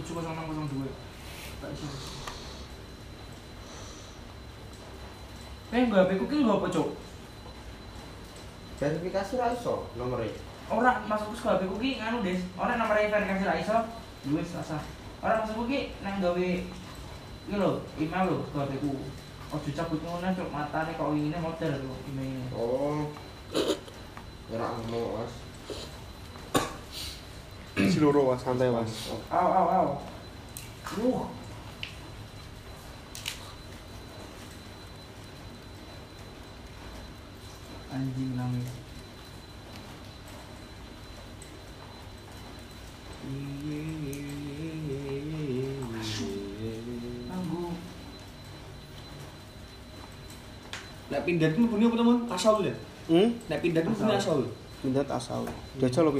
Tujuh kosong enam kosong dua tak isi eh nggak HP ku ki nggak apa cok Verifikasi ra iso nomornya. orang masuk ke HP ku ki nganu des orang nomor verifikasi lah iso duit sasa orang masuk ku ki nang gawe iki lho email lho ke HP ku ojo cabut ngono cok matane kok ingine model lho emailnya Oh. Ora ngono, Mas. Si loro was santai was. aw aw aw uh anjing nangis Nek pindah itu punya apa teman? Asal ya. Hmm? Nek pindah itu punya asal. Pindah asal. Dia aja lo